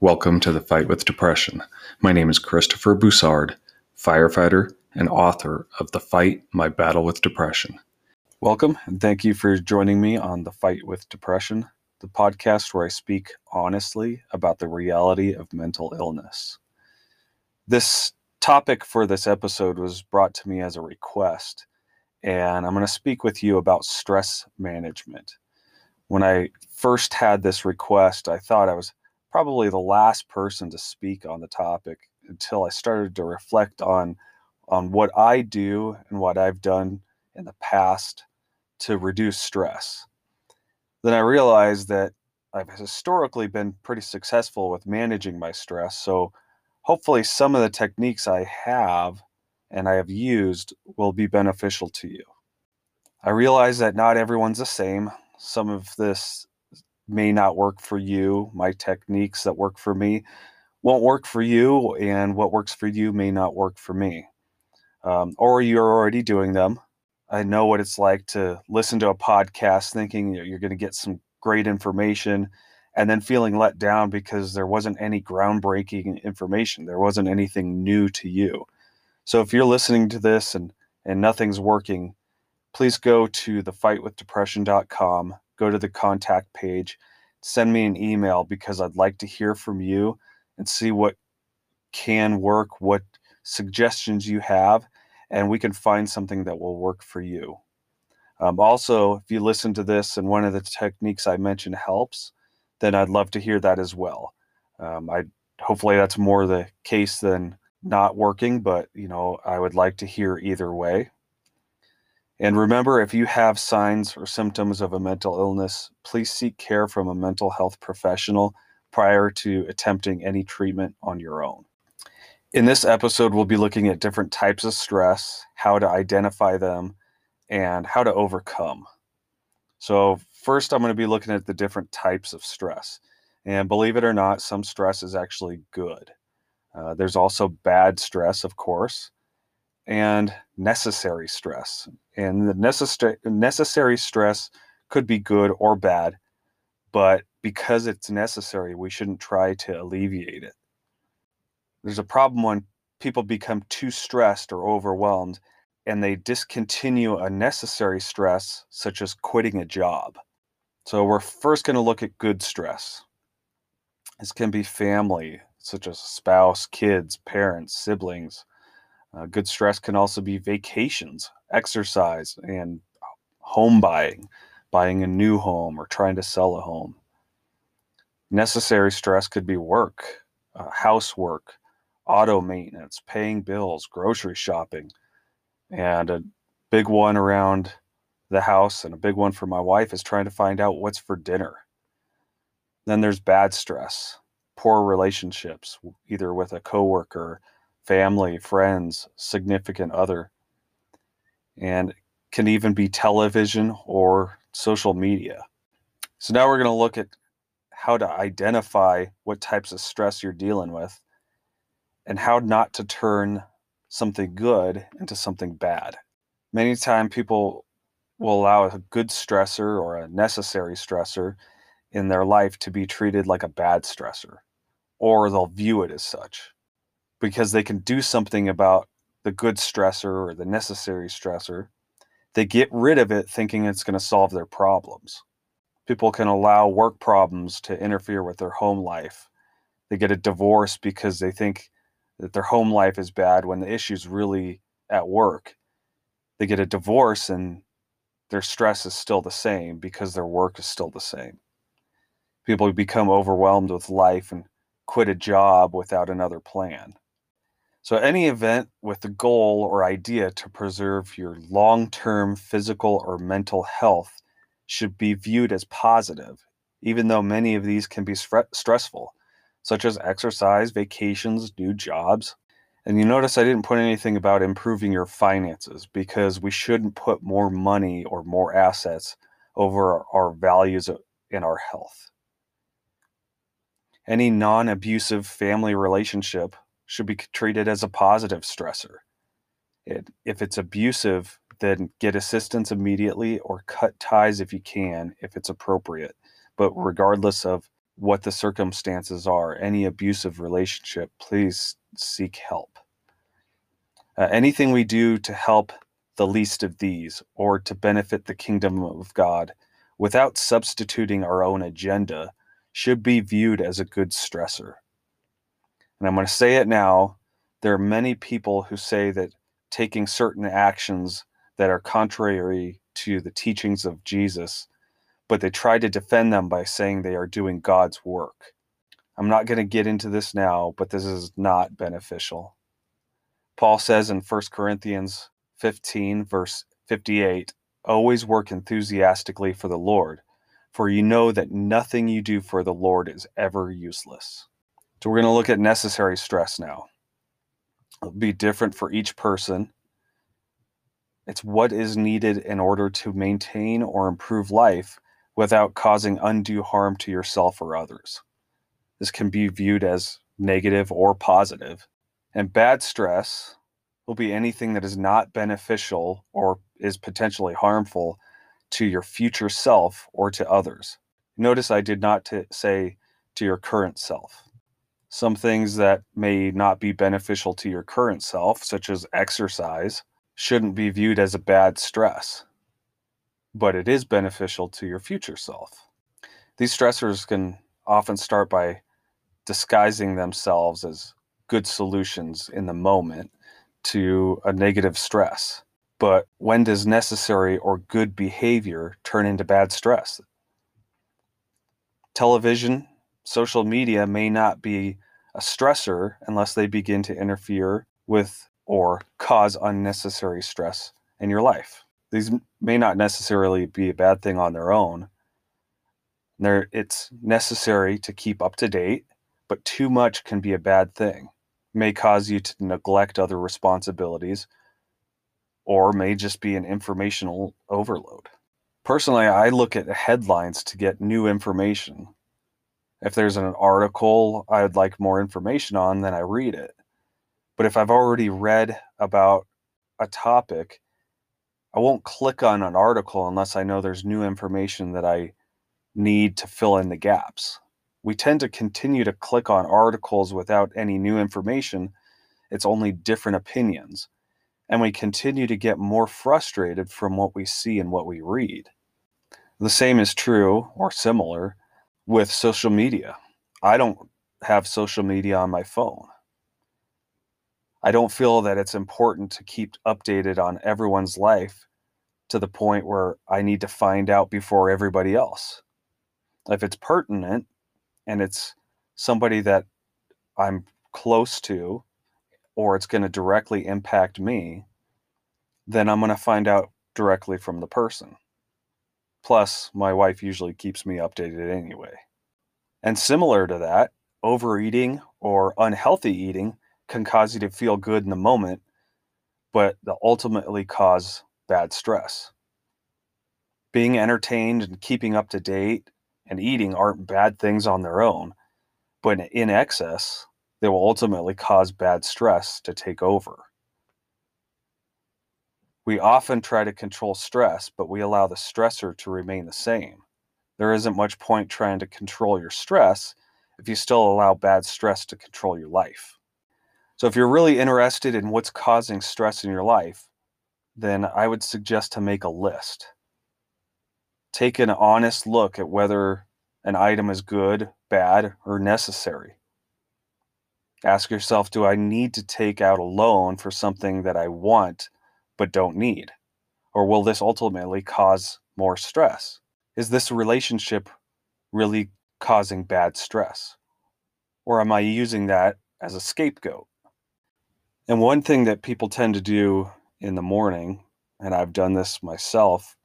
Welcome to the Fight with Depression. My name is Christopher Boussard, firefighter and author of The Fight My Battle with Depression. Welcome, and thank you for joining me on The Fight with Depression, the podcast where I speak honestly about the reality of mental illness. This topic for this episode was brought to me as a request, and I'm going to speak with you about stress management. When I first had this request, I thought I was probably the last person to speak on the topic until I started to reflect on on what I do and what I've done in the past to reduce stress. Then I realized that I've historically been pretty successful with managing my stress. So hopefully some of the techniques I have and I have used will be beneficial to you. I realize that not everyone's the same. Some of this may not work for you. My techniques that work for me won't work for you, and what works for you may not work for me. Um, or you're already doing them. I know what it's like to listen to a podcast thinking you're going to get some great information and then feeling let down because there wasn't any groundbreaking information. There wasn't anything new to you. So if you're listening to this and, and nothing's working, please go to thefightwithdepression.com go to the contact page, send me an email because I'd like to hear from you and see what can work, what suggestions you have, and we can find something that will work for you. Um, also, if you listen to this and one of the techniques I mentioned helps, then I'd love to hear that as well. Um, I hopefully that's more the case than not working, but you know I would like to hear either way. And remember, if you have signs or symptoms of a mental illness, please seek care from a mental health professional prior to attempting any treatment on your own. In this episode, we'll be looking at different types of stress, how to identify them, and how to overcome. So, first, I'm going to be looking at the different types of stress. And believe it or not, some stress is actually good. Uh, there's also bad stress, of course and necessary stress. And the necessary necessary stress could be good or bad, but because it's necessary, we shouldn't try to alleviate it. There's a problem when people become too stressed or overwhelmed and they discontinue a necessary stress, such as quitting a job. So, we're first going to look at good stress. This can be family, such as spouse, kids, parents, siblings, uh, good stress can also be vacations, exercise, and home buying, buying a new home or trying to sell a home. Necessary stress could be work, uh, housework, auto maintenance, paying bills, grocery shopping, and a big one around the house and a big one for my wife is trying to find out what's for dinner. Then there's bad stress, poor relationships, either with a coworker family, friends, significant other, and can even be television or social media. So now we're going to look at how to identify what types of stress you're dealing with and how not to turn something good into something bad. Many times people will allow a good stressor or a necessary stressor in their life to be treated like a bad stressor, or they'll view it as such because they can do something about the good stressor or the necessary stressor. They get rid of it thinking it's going to solve their problems. People can allow work problems to interfere with their home life. They get a divorce because they think that their home life is bad when the issue's really at work. They get a divorce and their stress is still the same because their work is still the same. People become overwhelmed with life and quit a job without another plan. So, any event with the goal or idea to preserve your long term physical or mental health should be viewed as positive, even though many of these can be stressful, such as exercise, vacations, new jobs. And you notice I didn't put anything about improving your finances because we shouldn't put more money or more assets over our values in our health. Any non abusive family relationship should be treated as a positive stressor. It, if it's abusive, then get assistance immediately or cut ties if you can, if it's appropriate. But regardless of what the circumstances are, any abusive relationship, please seek help. Uh, anything we do to help the least of these or to benefit the kingdom of God without substituting our own agenda should be viewed as a good stressor. And I'm going to say it now. There are many people who say that taking certain actions that are contrary to the teachings of Jesus but they try to defend them by saying they are doing God's work. I'm not going to get into this now, but this is not beneficial. Paul says in 1 Corinthians 15, verse 58, always work enthusiastically for the Lord, for you know that nothing you do for the Lord is ever useless. So we're going to look at necessary stress now. It'll be different for each person. It's what is needed in order to maintain or improve life without causing undue harm to yourself or others. This can be viewed as negative or positive. And bad stress will be anything that is not beneficial or is potentially harmful to your future self or to others. Notice I did not t- say to your current self. Some things that may not be beneficial to your current self, such as exercise, shouldn't be viewed as a bad stress but it is beneficial to your future self. These stressors can often start by disguising themselves as good solutions in the moment to a negative stress. But when does necessary or good behavior turn into bad stress? Television, social media may not be a stressor unless they begin to interfere with or cause unnecessary stress in your life these may not necessarily be a bad thing on their own. There, it's necessary to keep up to date, but too much can be a bad thing. It may cause you to neglect other responsibilities, or may just be an informational overload. Personally, I look at headlines to get new information. If there's an article I would like more information on, then I read it. But if I've already read about a topic, I won't click on an article unless I know there's new information that I need to fill in the gaps. We tend to continue to click on articles without any new information. It's only different opinions. And we continue to get more frustrated from what we see and what we read. The same is true or similar with social media. I don't have social media on my phone. I don't feel that it's important to keep updated on everyone's life to the point where I need to find out before everybody else. If it's pertinent and it's somebody that I'm close to or it's going to directly impact me, then I'm going to find out directly from the person. Plus, my wife usually keeps me updated anyway. And similar to that, overeating or unhealthy eating can cause you to feel good in the moment, but ultimately cause bad stress. Being entertained and keeping up to date and eating aren't bad things on their own, but in excess, they will ultimately cause bad stress to take over. We often try to control stress, but we allow the stressor to remain the same. There isn't much point trying to control your stress if you still allow bad stress to control your life. So, if you're really interested in what's causing stress in your life, then I would suggest to make a list. Take an honest look at whether an item is good, bad, or necessary. Ask yourself Do I need to take out a loan for something that I want but don't need? Or will this ultimately cause more stress? Is this relationship really causing bad stress? Or am I using that as a scapegoat? And one thing that people tend to do in the morning, and I've done this myself,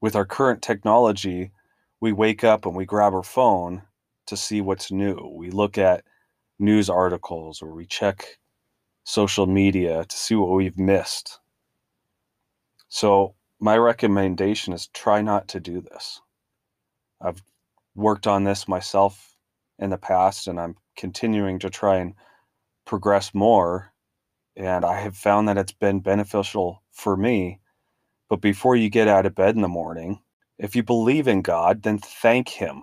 with our current technology, we wake up and we grab our phone to see what's new. We look at news articles or we check social media to see what we've missed. So, my recommendation is try not to do this. I've worked on this myself in the past and I'm continuing to try and progress more and I have found that it's been beneficial for me. But before you get out of bed in the morning, if you believe in God, then thank Him.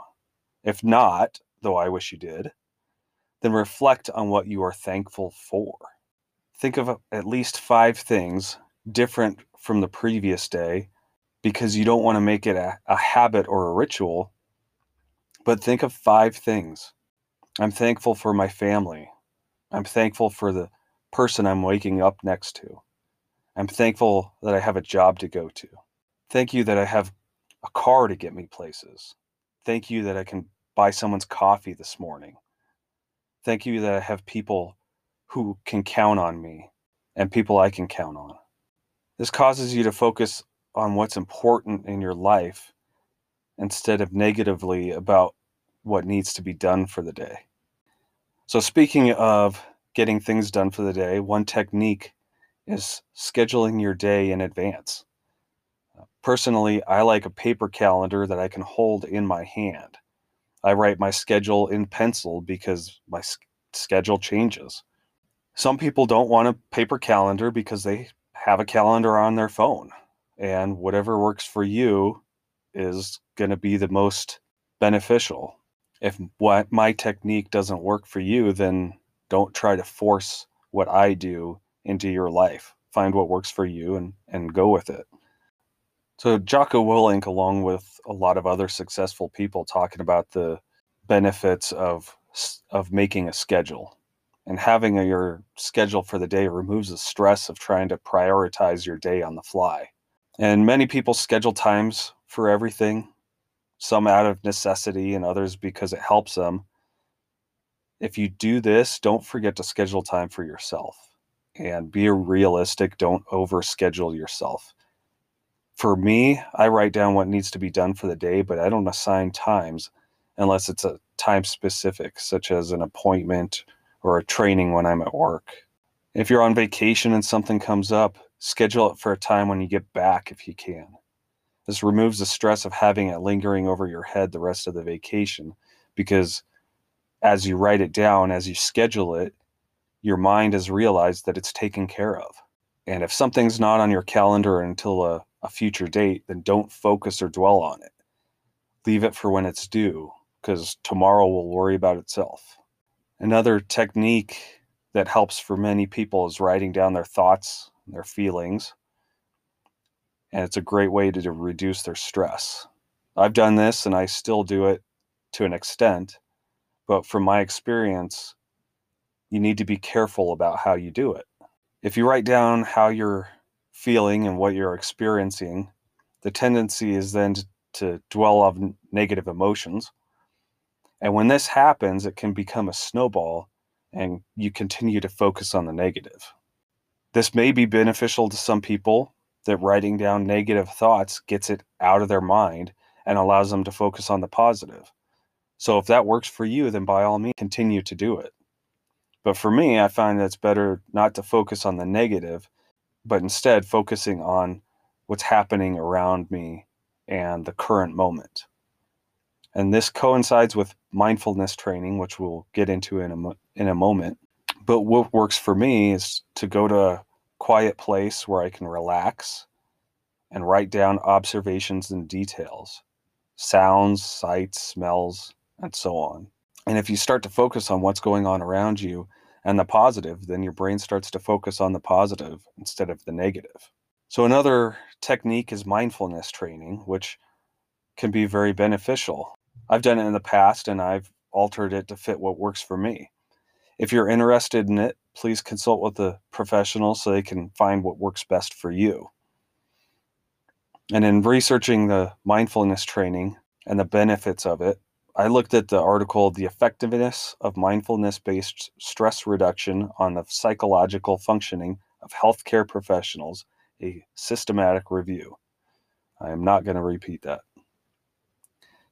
If not, though I wish you did, then reflect on what you are thankful for. Think of uh, at least five things different from the previous day because you don't want to make it a, a habit or a ritual. But think of five things. I'm thankful for my family. I'm thankful for the person I'm waking up next to. I'm thankful that I have a job to go to. Thank you that I have a car to get me places. Thank you that I can buy someone's coffee this morning. Thank you that I have people who can count on me and people I can count on. This causes you to focus on what's important in your life instead of negatively about what needs to be done for the day. So, speaking of getting things done for the day, one technique is scheduling your day in advance. Personally, I like a paper calendar that I can hold in my hand. I write my schedule in pencil because my schedule changes. Some people don't want a paper calendar because they have a calendar on their phone, and whatever works for you is going to be the most beneficial. If what my technique doesn't work for you, then don't try to force what I do into your life. Find what works for you and, and go with it. So Jocko Willink, along with a lot of other successful people, talking about the benefits of of making a schedule and having a, your schedule for the day removes the stress of trying to prioritize your day on the fly. And many people schedule times for everything, some out of necessity and others because it helps them. If you do this, don't forget to schedule time for yourself and be realistic. Don't overschedule yourself. For me, I write down what needs to be done for the day, but I don't assign times unless it's a time specific, such as an appointment or a training when I'm at work. If you're on vacation and something comes up, schedule it for a time when you get back if you can. This removes the stress of having it lingering over your head the rest of the vacation because as you write it down, as you schedule it, your mind has realized that it's taken care of. And if something's not on your calendar until a, a future date, then don't focus or dwell on it. Leave it for when it's due, because tomorrow will worry about itself. Another technique that helps for many people is writing down their thoughts, their feelings, and it's a great way to, to reduce their stress. I've done this and I still do it to an extent, but from my experience, you need to be careful about how you do it. If you write down how you're feeling and what you're experiencing, the tendency is then to, to dwell on negative emotions. And when this happens, it can become a snowball and you continue to focus on the negative. This may be beneficial to some people that writing down negative thoughts gets it out of their mind and allows them to focus on the positive. So if that works for you, then by all means, continue to do it. But for me, I find that it's better not to focus on the negative, but instead focusing on what's happening around me and the current moment. And this coincides with mindfulness training, which we'll get into in a, in a moment. But what works for me is to go to a quiet place where I can relax and write down observations and details, sounds, sights, smells, and so on. And if you start to focus on what's going on around you and the positive, then your brain starts to focus on the positive instead of the negative. So, another technique is mindfulness training, which can be very beneficial. I've done it in the past and I've altered it to fit what works for me. If you're interested in it, please consult with a professional so they can find what works best for you. And in researching the mindfulness training and the benefits of it, I looked at the article, The Effectiveness of Mindfulness Based Stress Reduction on the Psychological Functioning of Healthcare Professionals, a systematic review. I am not going to repeat that.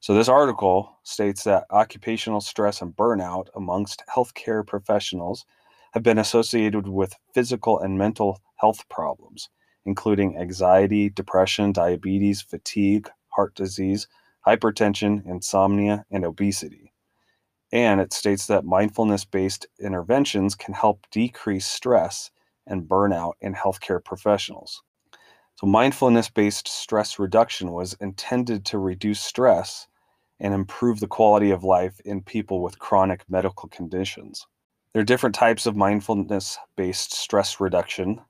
So, this article states that occupational stress and burnout amongst healthcare professionals have been associated with physical and mental health problems, including anxiety, depression, diabetes, fatigue, heart disease, hypertension, insomnia, and obesity. And it states that mindfulness based interventions can help decrease stress and burnout in healthcare professionals. So, mindfulness based stress reduction was intended to reduce stress and improve the quality of life in people with chronic medical conditions. There are different types of mindfulness based stress reduction.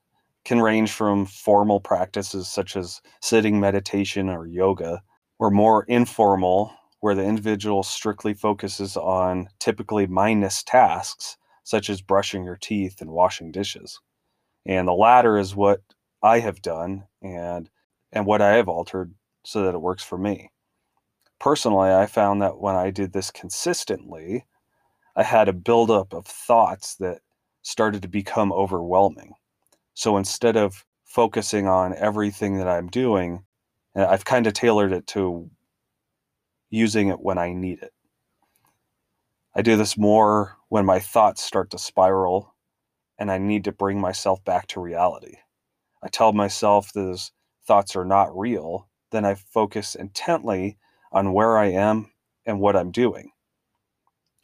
Can range from formal practices such as sitting meditation or yoga, or more informal, where the individual strictly focuses on typically mindless tasks such as brushing your teeth and washing dishes. And the latter is what I have done and and what I have altered so that it works for me. Personally, I found that when I did this consistently, I had a buildup of thoughts that started to become overwhelming. So instead of focusing on everything that I'm doing, eh, I've kind of tailored it to using it when I need it. I do this more when my thoughts start to spiral and I need to bring myself back to reality. I tell myself those thoughts are not real, then I focus intently on where I am and what I'm doing.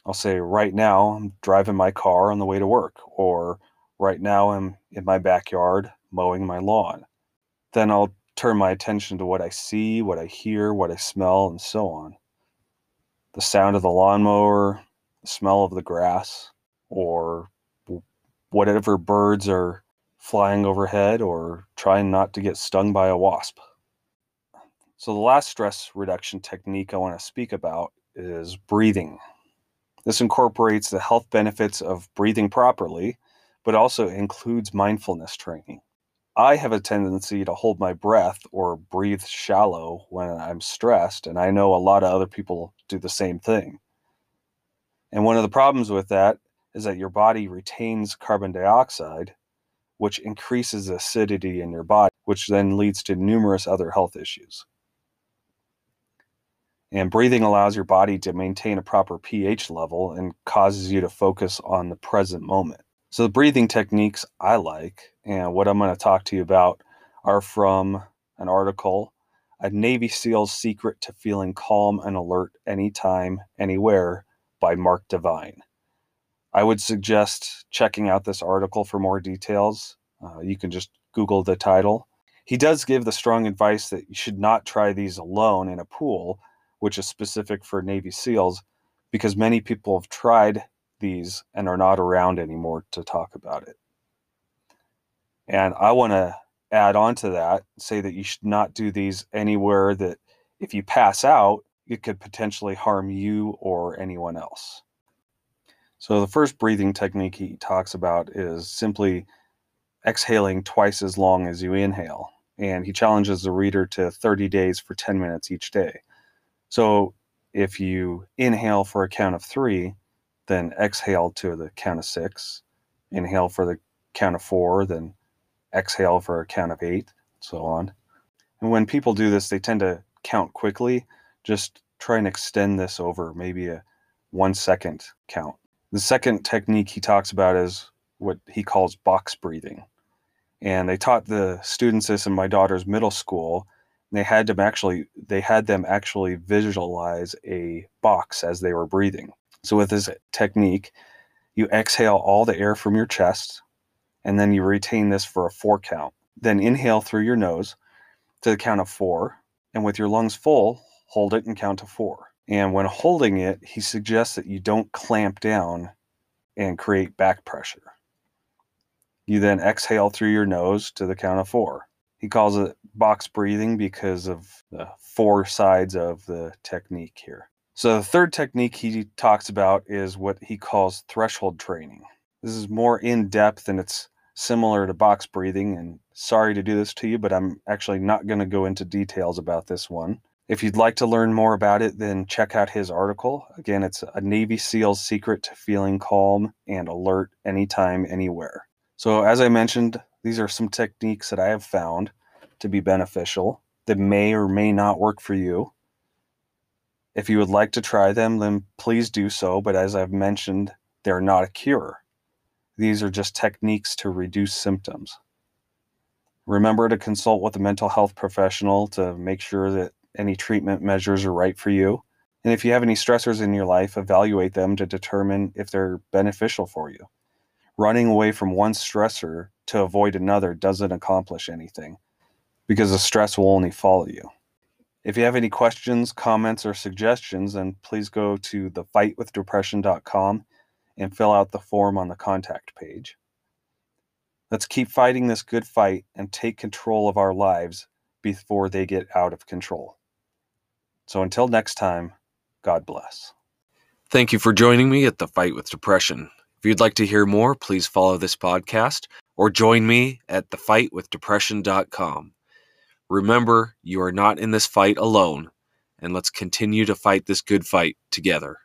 I'll say, right now, I'm driving my car on the way to work, or right now, I'm in my backyard mowing my lawn. Then I'll turn my attention to what I see, what I hear, what I smell, and so on. The sound of the lawnmower, the smell of the grass, or whatever birds are flying overhead, or trying not to get stung by a wasp. So, the last stress reduction technique I want to speak about is breathing. This incorporates the health benefits of breathing properly, but also includes mindfulness training. I have a tendency to hold my breath or breathe shallow when I'm stressed, and I know a lot of other people do the same thing. And one of the problems with that is that your body retains carbon dioxide, which increases acidity in your body, which then leads to numerous other health issues. And breathing allows your body to maintain a proper pH level and causes you to focus on the present moment. So, the breathing techniques I like and what I'm going to talk to you about are from an article, A Navy SEAL's Secret to Feeling Calm and Alert Anytime, Anywhere by Mark Divine. I would suggest checking out this article for more details. Uh, you can just Google the title. He does give the strong advice that you should not try these alone in a pool, which is specific for Navy SEALs, because many people have tried these and are not around anymore to talk about it. And I want to add on to that, say that you should not do these anywhere that if you pass out, it could potentially harm you or anyone else. So, the first breathing technique he talks about is simply exhaling twice as long as you inhale. And he challenges the reader to 30 days for 10 minutes each day. So, if you inhale for a count of three, then exhale to the count of six, inhale for the count of four, then exhale for a count of eight, so on. And when people do this, they tend to count quickly. Just try and extend this over maybe a one second count. The second technique he talks about is what he calls box breathing. And they taught the students this in my daughter's middle school. They had them actually they had them actually visualize a box as they were breathing. So, with this technique, you exhale all the air from your chest and then you retain this for a four count. Then inhale through your nose to the count of four. And with your lungs full, hold it and count to four. And when holding it, he suggests that you don't clamp down and create back pressure. You then exhale through your nose to the count of four. He calls it box breathing because of the four sides of the technique here. So, the third technique he talks about is what he calls threshold training. This is more in depth and it's similar to box breathing. And sorry to do this to you, but I'm actually not going to go into details about this one. If you'd like to learn more about it, then check out his article. Again, it's a Navy SEAL's secret to feeling calm and alert anytime, anywhere. So, as I mentioned, these are some techniques that I have found to be beneficial that may or may not work for you. If you would like to try them, then please do so. But as I've mentioned, they're not a cure. These are just techniques to reduce symptoms. Remember to consult with a mental health professional to make sure that any treatment measures are right for you. And if you have any stressors in your life, evaluate them to determine if they're beneficial for you. Running away from one stressor to avoid another doesn't accomplish anything because the stress will only follow you. If you have any questions, comments, or suggestions, then please go to thefightwithdepression.com and fill out the form on the contact page. Let's keep fighting this good fight and take control of our lives before they get out of control. So until next time, God bless. Thank you for joining me at The Fight with Depression. If you'd like to hear more, please follow this podcast or join me at thefightwithdepression.com. Remember, you are not in this fight alone, and let's continue to fight this good fight together.